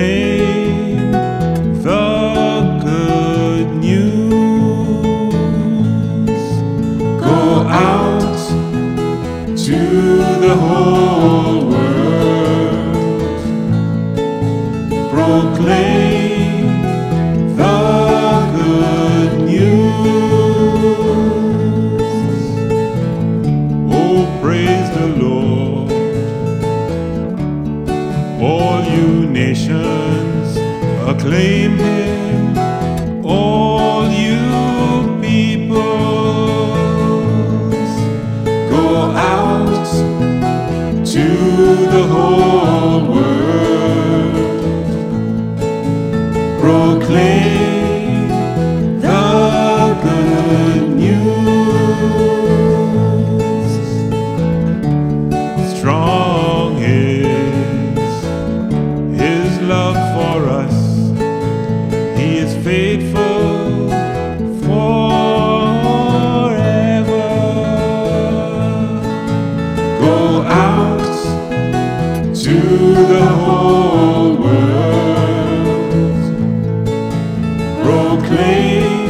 proclaim the good news. Go out to the whole world. Proclaim. Blame him, all you peoples. Go out to the whole world. Proclaim. Whole world, proclaim